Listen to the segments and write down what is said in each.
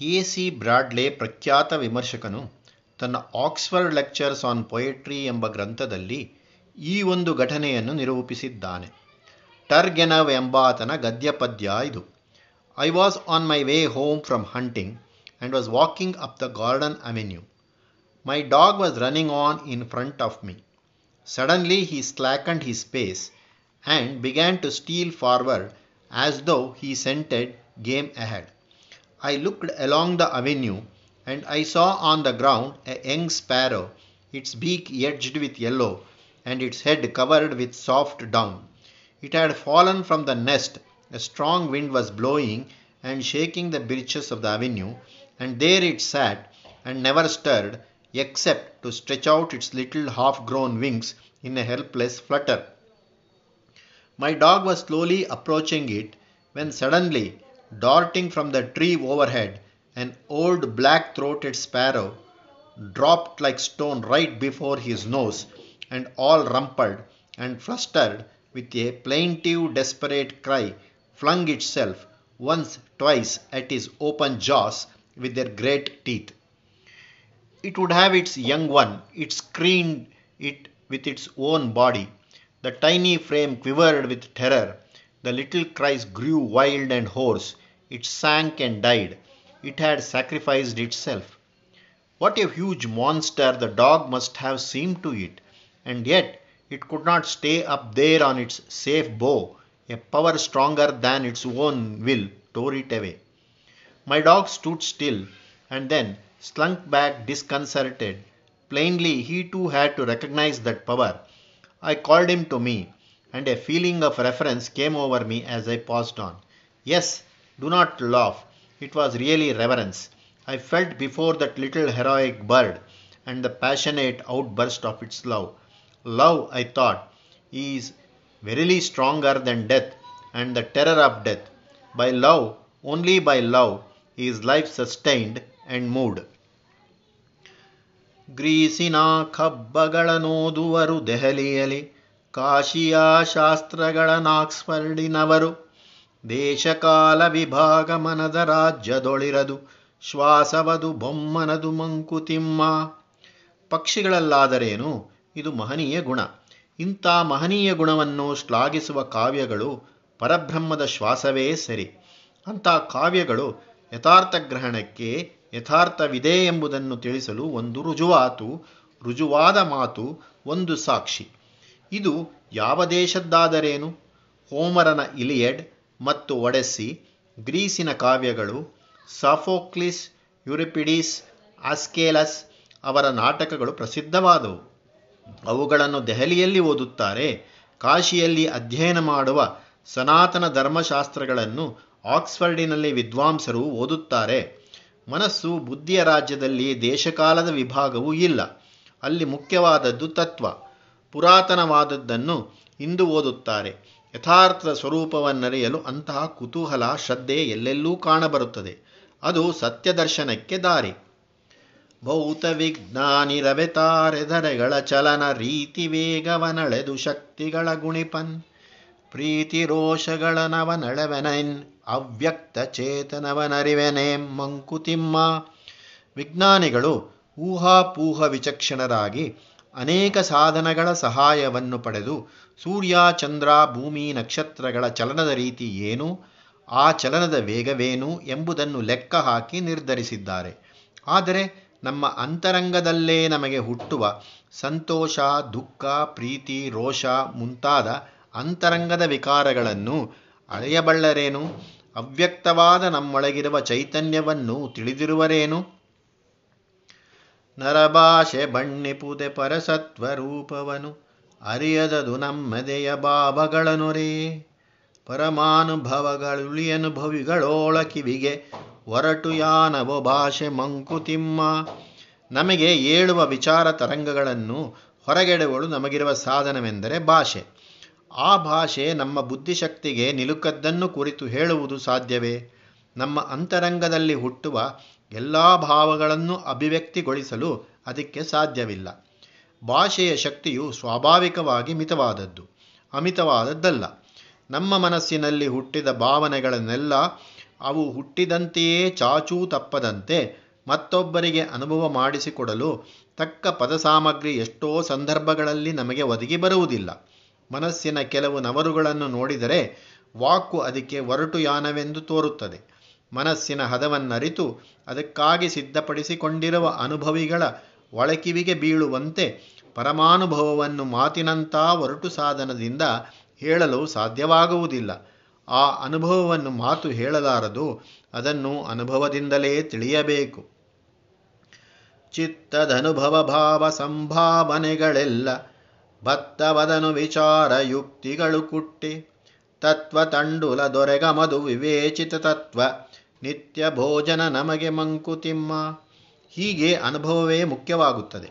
A C ಬ್ರಾಡ್ಲೆ ಪ್ರಖ್ಯಾತ ವಿಮರ್ಶಕನು ತನ್ನ Oxford lectures on poetry ಎಂಬ ಗ್ರಂಥದಲ್ಲಿ ಈ ಒಂದು ಘಟನೆಯನ್ನು ನಿರೂಪಿಸಿದ್ದಾನೆ. ಟರ್ಗೆನವ್ ಎಂಬಾತನ ಗದ್ಯಪದ್ಯ ಇದು. I was on my way home from hunting and was walking up the garden avenue my dog was running on in front of me suddenly he slackened his pace and began to steal forward as though he scented game ahead I looked along the avenue and I saw on the ground a young sparrow, its beak edged with yellow and its head covered with soft down. It had fallen from the nest. A strong wind was blowing and shaking the birches of the avenue, and there it sat and never stirred except to stretch out its little half grown wings in a helpless flutter. My dog was slowly approaching it when suddenly darting from the tree overhead, an old black throated sparrow dropped like stone right before his nose, and all rumpled and flustered with a plaintive, desperate cry, flung itself once, twice at his open jaws with their great teeth. It would have its young one, it screened it with its own body. The tiny frame quivered with terror. The little cries grew wild and hoarse. It sank and died. It had sacrificed itself. What a huge monster the dog must have seemed to it, and yet it could not stay up there on its safe bow. A power stronger than its own will tore it away. My dog stood still and then slunk back disconcerted. Plainly, he too had to recognize that power. I called him to me, and a feeling of reverence came over me as I passed on. Yes, do not laugh. It was really reverence. I felt before that little heroic bird and the passionate outburst of its love. Love, I thought, is verily stronger than death and the terror of death. By love, only by love, is life sustained and moved. ಗ್ರೀಸಿನ ಖಬ್ಬಗಳನೋದುವರು ದೆಹಲಿಯಲಿ ಕಾಶಿಯ ಶಾಸ್ತ್ರಗಳ ನಾಕ್ಸ್ಫರ್ಡಿನವರು ದೇಶಕಾಲ ವಿಭಾಗ ಮನದ ರಾಜ್ಯದೊಳಿರದು, ಶ್ವಾಸವದು ಬೊಮ್ಮನದು ಮಂಕುತಿಮ್ಮ. ಪಕ್ಷಿಗಳಲ್ಲಾದರೇನು? ಇದು ಮಹನೀಯ ಗುಣ. ಇಂಥ ಮಹನೀಯ ಗುಣವನ್ನು ಶ್ಲಾಘಿಸುವ ಕಾವ್ಯಗಳು ಪರಬ್ರಹ್ಮದ ಶ್ವಾಸವೇ ಸರಿ. ಅಂಥ ಕಾವ್ಯಗಳು ಯಥಾರ್ಥ ಗ್ರಹಣಕ್ಕೆ ಯಥಾರ್ಥವಿದೆ ಎಂಬುದನ್ನು ತಿಳಿಸಲು ಒಂದು ರುಜುವಾತು, ರುಜುವಾದ ಮಾತು, ಒಂದು ಸಾಕ್ಷಿ. ಇದು ಯಾವ ದೇಶದ್ದಾದರೇನು? ಹೋಮರನ ಇಲಿಯಡ್ ಮತ್ತು ಒಡೆಸ್ಸಿ, ಗ್ರೀಸಿನ ಕಾವ್ಯಗಳು, ಸಾಫೋಕ್ಲಿಸ್, ಯುರಿಪಿಡೀಸ್, ಆಸ್ಕೇಲಸ್ ಅವರ ನಾಟಕಗಳು ಪ್ರಸಿದ್ಧವಾದವು. ಅವುಗಳನ್ನು ದೆಹಲಿಯಲ್ಲಿ ಓದುತ್ತಾರೆ, ಕಾಶಿಯಲ್ಲಿ ಅಧ್ಯಯನ ಮಾಡುವ ಸನಾತನ ಧರ್ಮಶಾಸ್ತ್ರಗಳನ್ನು ಆಕ್ಸ್ಫರ್ಡಿನಲ್ಲಿ ವಿದ್ವಾಂಸರು ಓದುತ್ತಾರೆ. ಮನಸ್ಸು ಬುದ್ಧಿಯ ರಾಜ್ಯದಲ್ಲಿ ದೇಶಕಾಲದ ವಿಭಾಗವೂ ಇಲ್ಲ, ಅಲ್ಲಿ ಮುಖ್ಯವಾದದ್ದು ತತ್ವ. ಪುರಾತನವಾದದ್ದನ್ನು ಇಂದು ಓದುತ್ತಾರೆ. ಯಥಾರ್ಥದ ಸ್ವರೂಪವನ್ನರಿಯಲು ಅಂತಹ ಕುತೂಹಲ, ಶ್ರದ್ಧೆ ಎಲ್ಲೆಲ್ಲೂ ಕಾಣಬರುತ್ತದೆ. ಅದು ಸತ್ಯದರ್ಶನಕ್ಕೆ ದಾರಿ. ಭೌತ ವಿಜ್ಞಾನಿ ರವೆತಾರೆದರೆಗಳ ಚಲನ, ರೀತಿ ವೇಗವನಳೆದು ಶಕ್ತಿಗಳ ಗುಣಿಪನ್, ಪ್ರೀತಿ ರೋಷಗಳನವನಳೆವೆನೆನ್ ಅವ್ಯಕ್ತ ಚೇತನವನರಿವೆನೆ ಮಂಕುತಿಮ್ಮ. ವಿಜ್ಞಾನಿಗಳು ಊಹಾಪೂಹ ವಿಚಕ್ಷಣರಾಗಿ ಅನೇಕ ಸಾಧನಗಳ ಸಹಾಯವನ್ನು ಪಡೆದು ಸೂರ್ಯ, ಚಂದ್ರ, ಭೂಮಿ, ನಕ್ಷತ್ರಗಳ ಚಲನದ ರೀತಿ ಏನು, ಆ ಚಲನದ ವೇಗವೇನು ಎಂಬುದನ್ನು ಲೆಕ್ಕ ಹಾಕಿ ನಿರ್ಧರಿಸಿದ್ದಾರೆ. ಆದರೆ ನಮ್ಮ ಅಂತರಂಗದಲ್ಲೇ ನಮಗೆ ಹುಟ್ಟುವ ಸಂತೋಷ, ದುಃಖ, ಪ್ರೀತಿ, ರೋಷ ಮುಂತಾದ ಅಂತರಂಗದ ವಿಕಾರಗಳನ್ನು ಅಳೆಯಬಲ್ಲರೇನು ಅವ್ಯಕ್ತವಾದ ನಮ್ಮೊಳಗಿರುವ ಚೈತನ್ಯವನ್ನು ತಿಳಿದಿರುವರೇನು ನರಭಾಷೆ ಬಣ್ಣಿಪುದೆ ಪರಸತ್ವ ರೂಪವನು ಅರಿಯದದು ನಮ್ಮದೆಯ ಭಾವಗಳನೊರೇ. ಪರಮಾನುಭವಗಳುಳಿ ಪರಮಾನುಭವಗಳುಳಿಯನುಭವಿಗಳೋಳ ಕಿವಿಗೆ ಒರಟು ಯಾನವ ಭಾಷೆ ಮಂಕುತಿಮ್ಮ. ನಮಗೆ ಏಳುವ ವಿಚಾರ ತರಂಗಗಳನ್ನು ಹೊರಗೆಡುವಳು ನಮಗಿರುವ ಸಾಧನವೆಂದರೆ ಭಾಷೆ. ಆ ಭಾಷೆ ನಮ್ಮ ಬುದ್ಧಿಶಕ್ತಿಗೆ ನಿಲುಕದ್ದನ್ನು ಕುರಿತು ಹೇಳುವುದು ಸಾಧ್ಯವೇ? ನಮ್ಮ ಅಂತರಂಗದಲ್ಲಿ ಹುಟ್ಟುವ ಎಲ್ಲ ಭಾವಗಳನ್ನು ಅಭಿವ್ಯಕ್ತಿಗೊಳಿಸಲು ಅದಕ್ಕೆ ಸಾಧ್ಯವಿಲ್ಲ. ಭಾಷೆಯ ಶಕ್ತಿಯು ಸ್ವಾಭಾವಿಕವಾಗಿ ಮಿತವಾದದ್ದು, ಅಮಿತವಾದದ್ದಲ್ಲ. ನಮ್ಮ ಮನಸ್ಸಿನಲ್ಲಿ ಹುಟ್ಟಿದ ಭಾವನೆಗಳನ್ನೆಲ್ಲ ಅವು ಹುಟ್ಟಿದಂತೆಯೇ ಚಾಚೂ ತಪ್ಪದಂತೆ ಮತ್ತೊಬ್ಬರಿಗೆ ಅನುಭವ ಮಾಡಿಸಿಕೊಡಲು ತಕ್ಕ ಪದಸಾಮಗ್ರಿ ಎಷ್ಟೋ ಸಂದರ್ಭಗಳಲ್ಲಿ ನಮಗೆ ಒದಗಿ ಬರುವುದಿಲ್ಲ. ಮನಸ್ಸಿನ ಕೆಲವು ನವರುಗಳನ್ನು ನೋಡಿದರೆ ವಾಕು ಅದಕ್ಕೆ ಒರಟು ಯಾನವೆಂದು ತೋರುತ್ತದೆ. ಮನಸ್ಸಿನ ಹದವನ್ನರಿತು, ಅದಕ್ಕಾಗಿ ಸಿದ್ಧಪಡಿಸಿಕೊಂಡಿರುವ ಅನುಭವಿಗಳ ಒಳಕಿವಿಗೆ ಬೀಳುವಂತೆ ಪರಮಾನುಭವವನ್ನು ಮಾತಿನಂಥ ಒರಟು ಸಾಧನದಿಂದ ಹೇಳಲು ಸಾಧ್ಯವಾಗುವುದಿಲ್ಲ. ಆ ಅನುಭವವನ್ನು ಮಾತು ಹೇಳಲಾರದು, ಅದನ್ನು ಅನುಭವದಿಂದಲೇ ತಿಳಿಯಬೇಕು. ಚಿತ್ತದನುಭವ ಭಾವ ಸಂಭಾವನೆಗಳೆಲ್ಲ ಭತ್ತವದನು ವಿಚಾರ ಯುಕ್ತಿಗಳು ಕುಟ್ಟಿ, ತತ್ವ ತಂಡುಲ ದೊರೆಗಮದು ವಿವೇಚಿತ ತತ್ವ. ನಿತ್ಯ ಭೋಜನ ನಮಗೆ ಮಂಕುತಿಮ್ಮ. ಹೀಗೆ ಅನುಭವವೇ ಮುಖ್ಯವಾಗುತ್ತದೆ.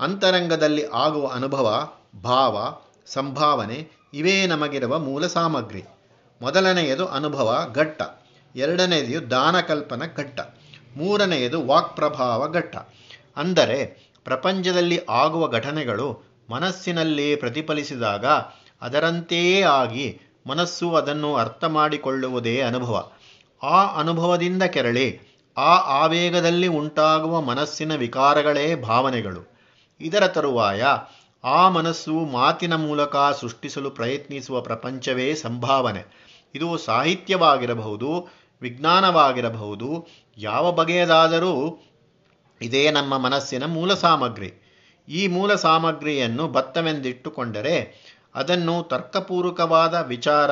ಅಂತರಂಗದಲ್ಲಿ ಆಗುವ ಅನುಭವ, ಭಾವ, ಸಂಭಾವನೆ ಇವೇ ನಮಗಿರುವ ಮೂಲ ಸಾಮಗ್ರಿ. ಮೊದಲನೆಯದು ಅನುಭವ ಘಟ್ಟ. ಎರಡನೆಯದು ದಾನಕಲ್ಪನ ಘಟ್ಟ. ಮೂರನೆಯದು ವಾಕ್ಪ್ರಭಾವ ಘಟ್ಟ. ಅಂದರೆ ಪ್ರಪಂಚದಲ್ಲಿ ಆಗುವ ಘಟನೆಗಳು ಮನಸ್ಸಿನಲ್ಲಿ ಪ್ರತಿಫಲಿಸಿದಾಗ ಅದರಂತೆಯೇ ಆಗಿ ಮನಸ್ಸು ಅದನ್ನು ಅರ್ಥ ಮಾಡಿಕೊಳ್ಳುವುದೇ ಅನುಭವ. ಆ ಅನುಭವದಿಂದ ಕೆರಳಿ ಆ ಆವೇಗದಲ್ಲಿ ಉಂಟಾಗುವ ಮನಸ್ಸಿನ ವಿಕಾರಗಳೇ ಭಾವನೆಗಳು. ಇದರ ತರುವಾಯ ಆ ಮನಸ್ಸು ಮಾತಿನ ಮೂಲಕ ಸೃಷ್ಟಿಸಲು ಪ್ರಯತ್ನಿಸುವ ಪ್ರಪಂಚವೇ ಸಂಭಾವನೆ. ಇದು ಸಾಹಿತ್ಯವಾಗಿರಬಹುದು, ವಿಜ್ಞಾನವಾಗಿರಬಹುದು, ಯಾವ ಬಗೆಯದಾದರೂ ಇದೇ ನಮ್ಮ ಮನಸ್ಸಿನ ಮೂಲ ಸಾಮಗ್ರಿ. ಈ ಮೂಲ ಸಾಮಗ್ರಿಯನ್ನು ಭತ್ತವೆಂದಿಟ್ಟುಕೊಂಡರೆ ಅದನ್ನು ತರ್ಕಪೂರ್ವಕವಾದ ವಿಚಾರ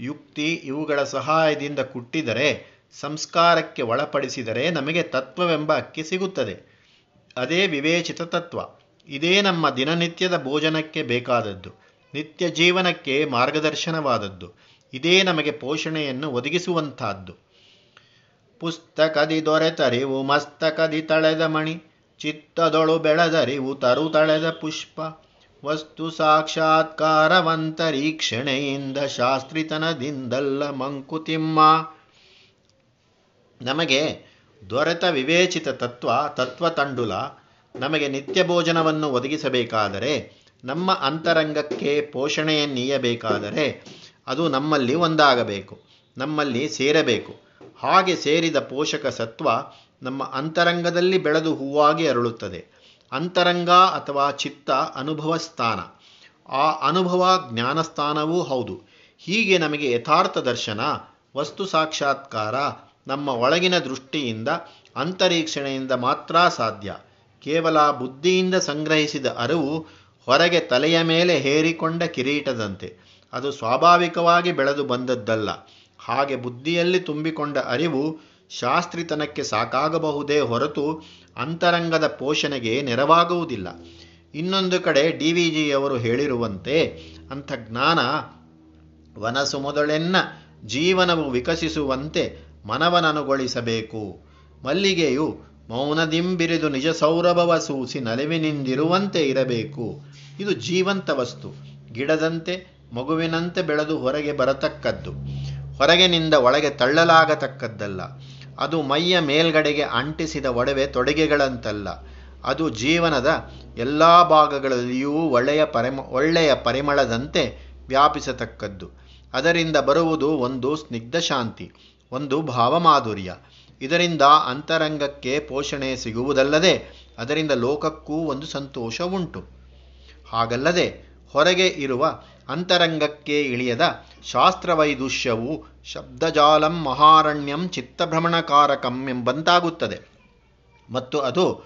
ಯುಕ್ತಿ ಇವುಗಳ ಸಹಾಯದಿಂದ ಕುಟ್ಟಿದರೆ, ಸಂಸ್ಕಾರಕ್ಕೆ ಒಳಪಡಿಸಿದರೆ ನಮಗೆ ತತ್ವವೆಂಬ ಅಕ್ಕಿ ಸಿಗುತ್ತದೆ. ಅದೇ ವಿವೇಚಿತ ತತ್ವ. ಇದೇ ನಮ್ಮ ದಿನನಿತ್ಯದ ಭೋಜನಕ್ಕೆ ಬೇಕಾದದ್ದು. ನಿತ್ಯ ಜೀವನಕ್ಕೆ ಮಾರ್ಗದರ್ಶನವಾದದ್ದು. ಇದೇ ನಮಗೆ ಪೋಷಣೆಯನ್ನು ಒದಗಿಸುವಂತಹದ್ದು ಪುಸ್ತಕದಿ ದೊರೆತರಿವು, ಮಸ್ತಕದಿ ತಳೆದ ಮಣಿ, ಚಿತ್ತದೊಳು ಬೆಳೆದರಿವು, ತರು ತಳೆದ ಪುಷ್ಪ. ವಸ್ತು ಸಾಕ್ಷಾತ್ಕಾರವಂತರೀಕ್ಷಣೆಯಿಂದ ಶಾಸ್ತ್ರಿತನದಿಂದಲ್ಲ ಮಂಕುತಿಮ್ಮ. ನಮಗೆ ದೊರೆತ ವಿವೇಚಿತ ತತ್ವ ತತ್ವ ತಂಡುಲ, ನಮಗೆ ನಿತ್ಯ ಭೋಜನವನ್ನು ಒದಗಿಸಬೇಕಾದರೆ, ನಮ್ಮ ಅಂತರಂಗಕ್ಕೆ ಪೋಷಣೆಯನ್ನೀಯಬೇಕಾದರೆ ಅದು ನಮ್ಮಲ್ಲಿ ಒಂದಾಗಬೇಕು, ನಮ್ಮಲ್ಲಿ ಸೇರಬೇಕು. ಹಾಗೆ ಸೇರಿದ ಪೋಷಕ ಸತ್ವ ನಮ್ಮ ಅಂತರಂಗದಲ್ಲಿ ಬೆಳೆದು ಹೂವಾಗಿ ಅರಳುತ್ತದೆ. ಅಂತರಂಗ ಅಥವಾ ಚಿತ್ತ ಅನುಭವ ಸ್ಥಾನ. ಆ ಅನುಭವ ಜ್ಞಾನಸ್ಥಾನವೂ ಹೌದು. ಹೀಗೆ ನಮಗೆ ಯಥಾರ್ಥ ದರ್ಶನ, ವಸ್ತು ಸಾಕ್ಷಾತ್ಕಾರ ನಮ್ಮ ಒಳಗಿನ ದೃಷ್ಟಿಯಿಂದ, ಅಂತರೀಕ್ಷಣೆಯಿಂದ ಮಾತ್ರ ಸಾಧ್ಯ. ಕೇವಲ ಬುದ್ಧಿಯಿಂದ ಸಂಗ್ರಹಿಸಿದ ಅರಿವು ಹೊರಗೆ ತಲೆಯ ಮೇಲೆ ಹೇರಿಕೊಂಡ ಕಿರೀಟದಂತೆ. ಅದು ಸ್ವಾಭಾವಿಕವಾಗಿ ಬೆಳೆದು ಬಂದದ್ದಲ್ಲ. ಹಾಗೆ ಬುದ್ಧಿಯಲ್ಲಿ ತುಂಬಿಕೊಂಡ ಅರಿವು ಶಾಸ್ತ್ರಿತನಕ್ಕೆ ಸಾಕಾಗಬಹುದೇ ಹೊರತು ಅಂತರಂಗದ ಪೋಷಣೆಗೆ ನೆರವಾಗುವುದಿಲ್ಲ. ಇನ್ನೊಂದು ಕಡೆ ಡಿ ವಿ ಜಿಯವರು ಹೇಳಿರುವಂತೆ ಅಂಥ ಜ್ಞಾನ ವನಸು ಮೊದಲೆನ್ನ ಜೀವನವು ವಿಕಸಿಸುವಂತೆ ಮನವನನುಗೊಳಿಸಬೇಕು. ಮಲ್ಲಿಗೆಯು ಮೌನದಿಂಬಿರಿದು ನಿಜ ಸೌರಭವ ಸೂಸಿ ನಲಿವಿನಿಂದಿರುವಂತೆ ಇರಬೇಕು. ಇದು ಜೀವಂತ ವಸ್ತು. ಗಿಡದಂತೆ ಮಗುವಿನಂತೆ ಬೆಳೆದು ಹೊರಗೆ ಬರತಕ್ಕದ್ದು. ಹೊರಗಿನಿಂದ ಒಳಗೆ ತಳ್ಳಲಾಗತಕ್ಕದ್ದಲ್ಲ. ಅದು ಮೈಯ ಮೇಲ್ಗಡೆಗೆ ಅಂಟಿಸಿದ ಒಡವೆ ತೊಡುಗೆಗಳಂತಲ್ಲ. ಅದು ಜೀವನದ ಎಲ್ಲ ಭಾಗಗಳಲ್ಲಿಯೂ ಒಳ್ಳೆಯ ಪರಿಮ, ಒಳ್ಳೆಯ ಪರಿಮಳದಂತೆ ವ್ಯಾಪಿಸತಕ್ಕದ್ದು. ಅದರಿಂದ ಬರುವುದು ಒಂದು ಸ್ನಿಗ್ಧ ಶಾಂತಿ, ಒಂದು ಭಾವಮಾಧುರ್ಯ. ಇದರಿಂದ ಅಂತರಂಗಕ್ಕೆ ಪೋಷಣೆ ಸಿಗುವುದಲ್ಲದೆ ಅದರಿಂದ ಲೋಕಕ್ಕೂ ಒಂದು ಸಂತೋಷ ಉಂಟು ಹಾಗಲ್ಲದೆ ಹೊರಗೆ ಇರುವ ಅಂತರಂಗಕ್ಕೆ ಇಳಿಯದ ಶಾಸ್ತ್ರವೈದುಷ್ಯವು ಶಬ್ದಜಾಲಂ ಮಹಾರಣ್ಯಂ ಚಿತ್ತಭ್ರಮಣಕಾರಕಂ ಎಂಬಂತಾಗುತ್ತದೆ. ಮತ್ತು ಅದು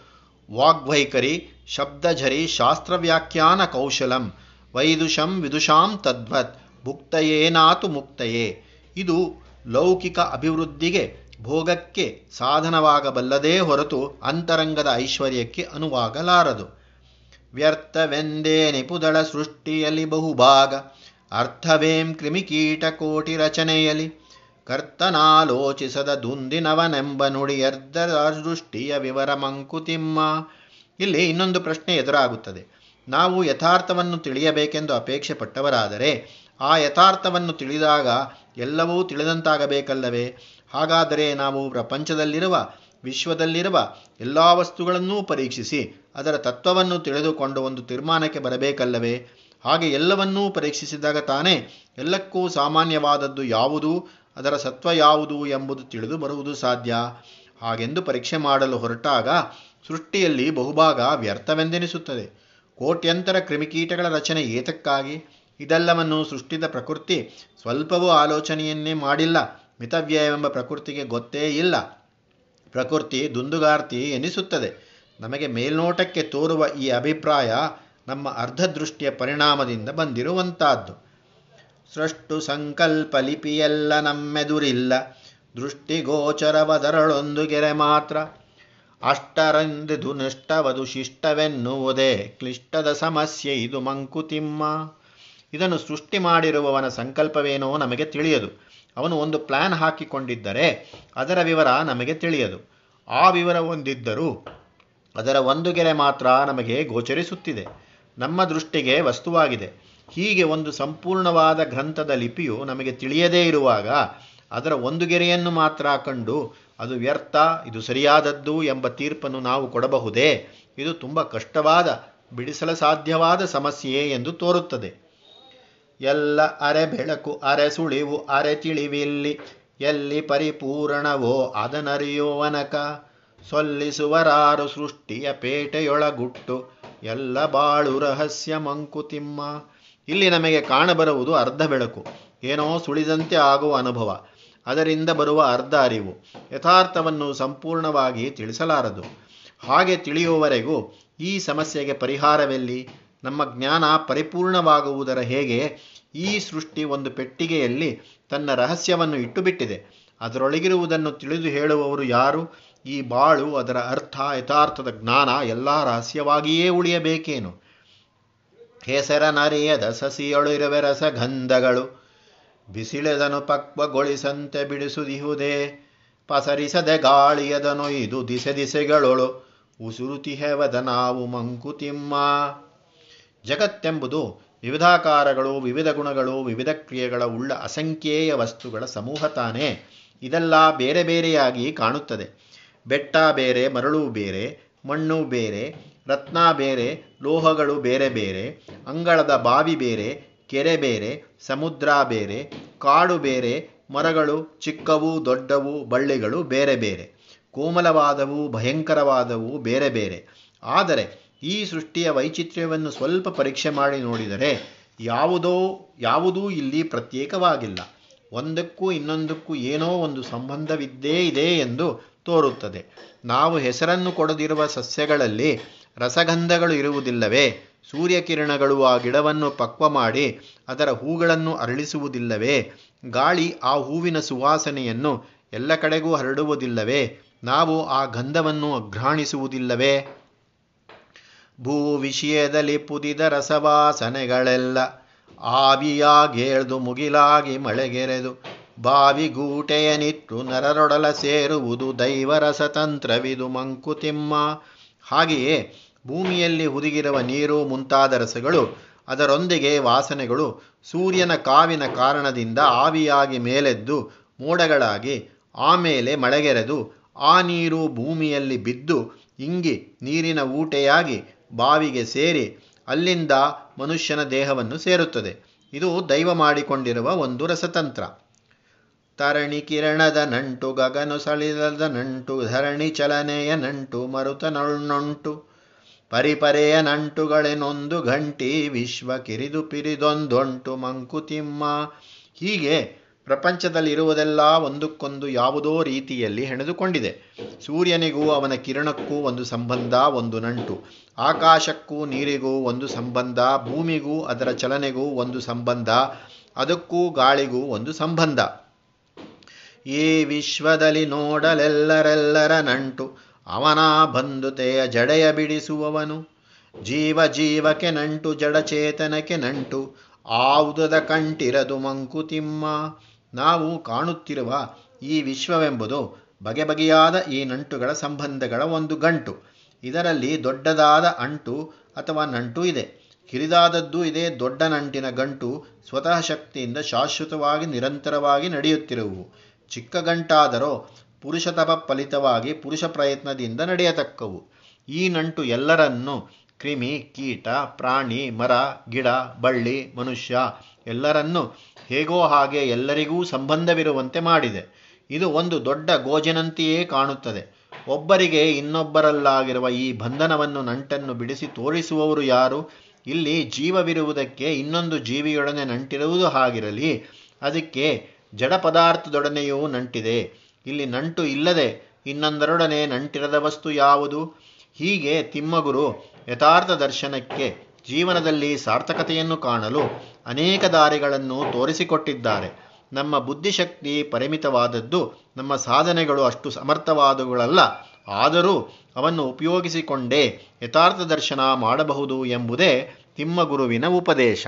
ವಾಗ್ವೈಖರಿ ಶಬ್ದಝರಿ, ಶಾಸ್ತ್ರವ್ಯಾಖ್ಯಾನ ಕೌಶಲಂ, ವೈದುಷಂ ವಿದುಷಾಂ ತದ್ವತ್ ಮುಕ್ತಯೇನಾತು ಮುಕ್ತಯೇ. ಇದು ಲೌಕಿಕ ಅಭಿವೃದ್ಧಿಗೆ, ಭೋಗಕ್ಕೆ ಸಾಧನವಾಗಬಲ್ಲದೇ ಹೊರತು ಅಂತರಂಗದ ಐಶ್ವರ್ಯಕ್ಕೆ ಅನುವಾಗಲಾರದು. ವ್ಯರ್ಥವೆಂದೇ ನಿಪುದಳ ಸೃಷ್ಟಿಯಲ್ಲಿ ಬಹುಭಾಗ. ಅರ್ಥವೇಂ ಕ್ರಿಮಿಕೀಟಕೋಟಿ ರಚನೆಯಲಿ ಕರ್ತನಾಲೋಚಿಸದ ದುಂದಿನವನೆಂಬ ನುಡಿಯರ್ಧ ದೃಷ್ಟಿಯ ವಿವರ ಮಂಕುತಿಮ್ಮ. ಇಲ್ಲಿ ಇನ್ನೊಂದು ಪ್ರಶ್ನೆ ಎದುರಾಗುತ್ತದೆ. ನಾವು ಯಥಾರ್ಥವನ್ನು ತಿಳಿಯಬೇಕೆಂದು ಅಪೇಕ್ಷೆ ಪಟ್ಟವರಾದರೆ ಆ ಯಥಾರ್ಥವನ್ನು ತಿಳಿದಾಗ ಎಲ್ಲವೂ ತಿಳಿದಂತಾಗಬೇಕಲ್ಲವೇ? ಹಾಗಾದರೆ ನಾವು ಪ್ರಪಂಚದಲ್ಲಿರುವ, ವಿಶ್ವದಲ್ಲಿರುವ ಎಲ್ಲ ವಸ್ತುಗಳನ್ನೂ ಪರೀಕ್ಷಿಸಿ ಅದರ ತತ್ವವನ್ನು ತಿಳಿದುಕೊಂಡು ಒಂದು ತೀರ್ಮಾನಕ್ಕೆ ಬರಬೇಕಲ್ಲವೇ? ಹಾಗೆ ಎಲ್ಲವನ್ನೂ ಪರೀಕ್ಷಿಸಿದಾಗ ತಾನೇ ಎಲ್ಲಕ್ಕೂ ಸಾಮಾನ್ಯವಾದದ್ದು ಯಾವುದು, ಅದರ ಸತ್ವ ಯಾವುದು ಎಂಬುದು ತಿಳಿದು ಬರುವುದು ಸಾಧ್ಯ. ಹಾಗೆಂದು ಪರೀಕ್ಷೆ ಮಾಡಲು ಹೊರಟಾಗ ಸೃಷ್ಟಿಯಲ್ಲಿ ಬಹುಭಾಗ ವ್ಯರ್ಥವೆಂದೆನಿಸುತ್ತದೆ. ಕೋಟ್ಯಂತರ ಕ್ರಿಮಿಕೀಟಗಳ ರಚನೆ ಏತಕ್ಕಾಗಿ? ಇದೆಲ್ಲವನ್ನು ಸೃಷ್ಟಿದ ಪ್ರಕೃತಿ ಸ್ವಲ್ಪವೂ ಆಲೋಚನೆಯನ್ನೇ ಮಾಡಿಲ್ಲ, ಮಿತವ್ಯಯವೆಂಬ ಪ್ರಕೃತಿಗೆ ಗೊತ್ತೇ ಇಲ್ಲ. ಪ್ರಕೃತಿ ದುಂದುಗಾರ್ತಿ ಎನಿಸುತ್ತದೆ. ನಮಗೆ ಮೇಲ್ನೋಟಕ್ಕೆ ತೋರುವ ಈ ಅಭಿಪ್ರಾಯ ನಮ್ಮ ಅರ್ಧದೃಷ್ಟಿಯ ಪರಿಣಾಮದಿಂದ ಬಂದಿರುವಂತಹದ್ದು ಸೃಷ್ಟು ಸಂಕಲ್ಪ ಲಿಪಿಯೆಲ್ಲ ನಮ್ಮೆದುರಿಲ್ಲ. ದೃಷ್ಟಿಗೋಚರವದರಳೊಂದು ಗೆರೆ ಮಾತ್ರ. ಅಷ್ಟರಂದಿದು ನಿಷ್ಠವದು ಶಿಷ್ಟವೆನ್ನುವುದೇ. ಕ್ಲಿಷ್ಟದ ಸಮಸ್ಯೆ ಇದು ಮಂಕುತಿಮ್ಮ. ಇದನ್ನು ಸೃಷ್ಟಿ ಮಾಡಿರುವವನ ಸಂಕಲ್ಪವೇನೋ ನಮಗೆ ತಿಳಿಯದು. ಅವನು ಒಂದು ಪ್ಲಾನ್ ಹಾಕಿಕೊಂಡಿದ್ದರೆ ಅದರ ವಿವರ ನಮಗೆ ತಿಳಿಯದು. ಆ ವಿವರ ಹೊಂದಿದ್ದರೂ ಅದರ ಒಂದು ಗೆರೆ ಮಾತ್ರ ನಮಗೆ ಗೋಚರಿಸುತ್ತಿದೆ. ನಮ್ಮ ದೃಷ್ಟಿಗೆ ವಸ್ತುವಾಗಿದೆ. ಹೀಗೆ ಒಂದು ಸಂಪೂರ್ಣವಾದ ಗ್ರಂಥದ ಲಿಪಿಯು ನಮಗೆ ತಿಳಿಯದೇ ಇರುವಾಗ ಅದರ ಒಂದು ಗೆರೆಯನ್ನು ಮಾತ್ರ ಕಂಡು ಅದು ವ್ಯರ್ಥ, ಇದು ಸರಿಯಾದದ್ದು ಎಂಬ ತೀರ್ಪನ್ನು ನಾವು ಕೊಡಬಹುದೇ? ಇದು ತುಂಬ ಕಷ್ಟವಾದ, ಬಿಡಿಸಲು ಸಾಧ್ಯವಾದ ಸಮಸ್ಯೆ ಎಂದು ತೋರುತ್ತದೆ. ಎಲ್ಲ ಅರೆ ಬೆಳಕು, ಅರೆ ಸುಳಿವು, ಅರೆ ತಿಳಿವಿಲ್ಲಿ ಎಲ್ಲಿ ಪರಿಪೂರ್ಣವೋ ಅದನರಿಯುವನಕ ಸೊಲ್ಲಿಸುವರಾರು ಸೃಷ್ಟಿಯ ಪೇಟೆಯೊಳಗುಟ್ಟು ಎಲ್ಲ ಬಾಳು ರಹಸ್ಯ ಮಂಕುತಿಮ್ಮ. ಇಲ್ಲಿ ನಮಗೆ ಕಾಣಬರುವುದು ಅರ್ಧ ಬೆಳಕು. ಏನೋ ಸುಳಿದಂತೆ ಆಗುವ ಅನುಭವ. ಅದರಿಂದ ಬರುವ ಅರ್ಧ ಅರಿವು. ಯಥಾರ್ಥವನ್ನು ಸಂಪೂರ್ಣವಾಗಿ ತಿಳಿಸಲಾರದು. ಹಾಗೆ ತಿಳಿಯುವವರೆಗೂ ಈ ಸಮಸ್ಯೆಗೆ ಪರಿಹಾರವೆಲ್ಲಿ? ನಮ್ಮ ಜ್ಞಾನ ಪರಿಪೂರ್ಣವಾಗುವುದರ ಹೇಗೆ? ಈ ಸೃಷ್ಟಿ ಒಂದು ಪೆಟ್ಟಿಗೆಯಲ್ಲಿ ತನ್ನ ರಹಸ್ಯವನ್ನು ಇಟ್ಟುಬಿಟ್ಟಿದೆ. ಅದರೊಳಗಿರುವುದನ್ನು ತಿಳಿದು ಹೇಳುವವರು ಯಾರು? ಈ ಬಾಳು ಅದರ ಅರ್ಥ, ಯಥಾರ್ಥದ ಜ್ಞಾನ ಎಲ್ಲ ರಹಸ್ಯವಾಗಿಯೇ ಉಳಿಯಬೇಕೇನು? ಹೆಸರನರಿಯದ ಸಸಿಯೊಳಿರುವೆ ರಸಗಂಧಗಳು, ಬಿಸಿಳೆದನು ಪಕ್ವಗೊಳಿಸಂತೆ ಬಿಡಿಸುದಿಹುದೇ? ಪಸರಿಸದೆ ಗಾಳಿಯದನು ಇದು ದಿಸೆ ದಿಸೆಗಳೊಳು ಉಸುರುತಿಹೆವದ ನಾವು ಮಂಕುತಿಮ್ಮ. ಜಗತ್ತೆಂಬುದು ವಿವಿಧಾಕಾರಗಳು, ವಿವಿಧ ಗುಣಗಳು, ವಿವಿಧ ಕ್ರಿಯೆಗಳ ಉಳ್ಳ ಅಸಂಖ್ಯೇಯ ವಸ್ತುಗಳ ಸಮೂಹ ತಾನೇ. ಇದೆಲ್ಲ ಬೇರೆ ಬೇರೆಯಾಗಿ ಕಾಣುತ್ತದೆ. ಬೆಟ್ಟ ಬೇರೆ, ಮರಳು ಬೇರೆ, ಮಣ್ಣು ಬೇರೆ, ರತ್ನ ಬೇರೆ, ಲೋಹಗಳು ಬೇರೆ ಬೇರೆ, ಅಂಗಳದ ಬಾವಿ ಬೇರೆ, ಕೆರೆ ಬೇರೆ, ಸಮುದ್ರ ಬೇರೆ, ಕಾಡು ಬೇರೆ, ಮರಗಳು ಚಿಕ್ಕವು, ದೊಡ್ಡವು, ಬಳ್ಳಿಗಳು ಬೇರೆ ಬೇರೆ. ಕೋಮಲವಾದವು, ಭಯಂಕರವಾದವು ಬೇರೆ ಬೇರೆ. ಆದರೆ ಈ ಸೃಷ್ಟಿಯ ವೈಚಿತ್ರ್ಯವನ್ನು ಸ್ವಲ್ಪ ಪರೀಕ್ಷೆ ಮಾಡಿ ನೋಡಿದರೆ ಯಾವುದೋ, ಯಾವುದೂ ಇಲ್ಲಿ ಪ್ರತ್ಯೇಕವಾಗಿಲ್ಲ. ಒಂದಕ್ಕೂ ಇನ್ನೊಂದಕ್ಕೂ ಏನೋ ಒಂದು ಸಂಬಂಧವಿದ್ದೇ ಇದೆ ಎಂದು ತೋರುತ್ತದೆ. ನಾವು ಹೆಸರನ್ನು ಕೊಡದಿರುವ ಸಸ್ಯಗಳಲ್ಲಿ ರಸಗಂಧಗಳು ಇರುವುದಿಲ್ಲವೇ? ಸೂರ್ಯಕಿರಣಗಳು ಆ ಗಿಡವನ್ನು ಪಕ್ವ ಮಾಡಿ ಅದರ ಹೂಗಳನ್ನು ಅರಳಿಸುವುದಿಲ್ಲವೇ? ಗಾಳಿ ಆ ಹೂವಿನ ಸುವಾಸನೆಯನ್ನು ಎಲ್ಲ ಕಡೆಗೂ ಹರಡುವುದಿಲ್ಲವೇ? ನಾವು ಆ ಗಂಧವನ್ನು ಅಘ್ರಾಣಿಸುವುದಿಲ್ಲವೇ? ಭೂ ವಿಷಯದಲ್ಲಿ ಪುದಿದ ರಸವಾಸನೆಗಳೆಲ್ಲ ಆವಿಯಾಗೇಳ್ದು ಮುಗಿಲಾಗಿ ಮಳೆಗೆರೆದು ಬಾವಿಗೂಟೆಯನಿಟ್ಟು ನರರೊಡಲ ಸೇರುವುದು ದೈವರಸತಂತ್ರವಿದು ಮಂಕುತಿಮ್ಮ. ಹಾಗೆಯೇ ಭೂಮಿಯಲ್ಲಿ ಹುದುಗಿರುವ ನೀರು, ಮುಂತಾದ ರಸಗಳು, ಅದರೊಂದಿಗೆ ವಾಸನೆಗಳು ಸೂರ್ಯನ ಕಾವಿನ ಕಾರಣದಿಂದ ಆವಿಯಾಗಿ ಮೇಲೆದ್ದು ಮೋಡಗಳಾಗಿ ಆಮೇಲೆ ಮಳೆಗೆರೆದು ಆ ನೀರು ಭೂಮಿಯಲ್ಲಿ ಬಿದ್ದು ಇಂಗಿ ನೀರಿನ ಊಟೆಯಾಗಿ ಬಾವಿಗೆ ಸೇರಿ ಅಲ್ಲಿಂದ ಮನುಷ್ಯನ ದೇಹವನ್ನು ಸೇರುತ್ತದೆ. ಇದು ದೈವ ಮಾಡಿಕೊಂಡಿರುವ ಒಂದು ರಸತಂತ್ರ. ತರಣಿ ಕಿರಣದ ನಂಟು, ಗಗನು ಸಳಿಲದ ನಂಟು, ಧರಣಿ ಚಲನೆಯ ನಂಟು, ಮರುತ ನೊಣ್ಣುಂಟು ಪರಿಪರೆಯ ನಂಟುಗಳೆನೊಂದು, ಘಂಟಿ, ವಿಶ್ವ ಕಿರಿದು ಪಿರಿದೊಂದೊಂಟು, ಮಂಕುತಿಮ್ಮ ಹೀಗೆ ಪ್ರಪಂಚದಲ್ಲಿರುವುದೆಲ್ಲ ಒಂದಕ್ಕೊಂದು ಯಾವುದೋ ರೀತಿಯಲ್ಲಿ ಹೆಣೆದುಕೊಂಡಿದೆ. ಸೂರ್ಯನಿಗೂ ಅವನ ಕಿರಣಕ್ಕೂ ಒಂದು ಸಂಬಂಧ, ಒಂದು ನಂಟು. ಆಕಾಶಕ್ಕೂ ನೀರಿಗೂ ಒಂದು ಸಂಬಂಧ, ಭೂಮಿಗೂ ಅದರ ಚಲನೆಗೂ ಒಂದು ಸಂಬಂಧ, ಅದಕ್ಕೂ ಗಾಳಿಗೂ ಒಂದು ಸಂಬಂಧ. ಈ ವಿಶ್ವದಲ್ಲಿ ನೋಡಲೆಲ್ಲರೆಲ್ಲರ ನಂಟು. ಅವನ ಬಂಧುತೆಯ ಜಡೆಯ ಬಿಡಿಸುವವನು. ಜೀವ ಜೀವಕ್ಕೆ ನಂಟು, ಜಡಚೇತನಕ್ಕೆ ನಂಟು. ಆವುದದ ಕಂಟಿರದು ಮಂಕುತಿಮ್ಮ. ನಾವು ಕಾಣುತ್ತಿರುವ ಈ ವಿಶ್ವವೆಂಬುದು ಬಗೆ ಬಗೆಯಾದ ಈ ನಂಟುಗಳ ಸಂಬಂಧಗಳ ಒಂದು ಗಂಟು. ಇದರಲ್ಲಿ ದೊಡ್ಡದಾದ ಅಂಟು ಅಥವಾ ನಂಟು ಇದೆ. ಕಿರಿದಾದದ್ದು ಇದೆ ದೊಡ್ಡ ನಂಟಿನ ಗಂಟು ಸ್ವತಃ ಶಕ್ತಿಯಿಂದ ಶಾಶ್ವತವಾಗಿ ನಿರಂತರವಾಗಿ ನಡೆಯುತ್ತಿರುವು. ಚಿಕ್ಕ ಗಂಟಾದರೂ ಪುರುಷ ತಪ ಫಲಿತವಾಗಿ ಪುರುಷ ಪ್ರಯತ್ನದಿಂದ ನಡೆಯತಕ್ಕವು. ಈ ನಂಟು ಎಲ್ಲರನ್ನೂ ಕ್ರಿಮಿ, ಕೀಟ, ಪ್ರಾಣಿ, ಮರ, ಗಿಡ, ಬಳ್ಳಿ, ಮನುಷ್ಯ ಎಲ್ಲರನ್ನೂ ಹೇಗೋ ಹಾಗೆ ಎಲ್ಲರಿಗೂ ಸಂಬಂಧವಿರುವಂತೆ ಮಾಡಿದೆ. ಇದು ಒಂದು ದೊಡ್ಡ ಗೋಜಿನಂತೆಯೇ ಕಾಣುತ್ತದೆ. ಒಬ್ಬರಿಗೆ ಇನ್ನೊಬ್ಬರಲ್ಲಾಗಿರುವ ಈ ಬಂಧನವನ್ನು ನಂಟನ್ನು ಬಿಡಿಸಿ ತೋರಿಸುವವರು ಯಾರು? ಇಲ್ಲಿ ಜೀವವಿರುವುದಕ್ಕೆ ಇನ್ನೊಂದು ಜೀವಿಯೊಡನೆ ನಂಟಿರುವುದು ಹಾಗಿರಲಿ. ಅದಕ್ಕೆ ಜಡ ಪದಾರ್ಥದೊಡನೆಯೂ ನಂಟಿದೆ. ಇಲ್ಲಿ ನಂಟು ಇಲ್ಲದೆ ಇನ್ನೊಂದರೊಡನೆ ನಂಟಿರದ ವಸ್ತು ಯಾವುದು? ಹೀಗೆ ತಿಮ್ಮಗುರು ಯಥಾರ್ಥ ದರ್ಶನಕ್ಕೆ ಜೀವನದಲ್ಲಿ ಸಾರ್ಥಕತೆಯನ್ನು ಕಾಣಲು ಅನೇಕ ದಾರಿಗಳನ್ನು ತೋರಿಸಿಕೊಟ್ಟಿದ್ದಾರೆ. ನಮ್ಮ ಬುದ್ಧಿಶಕ್ತಿ ಪರಿಮಿತವಾದದ್ದು, ನಮ್ಮ ಸಾಧನೆಗಳು ಅಷ್ಟು ಸಮರ್ಥವಾದವುಗಳಲ್ಲ. ಆದರೂ ಅವನ್ನು ಉಪಯೋಗಿಸಿಕೊಂಡೇ ಯಥಾರ್ಥ ದರ್ಶನ ಮಾಡಬಹುದು ಎಂಬುದೇ ತಿಮ್ಮಗುರುವಿನ ಉಪದೇಶ.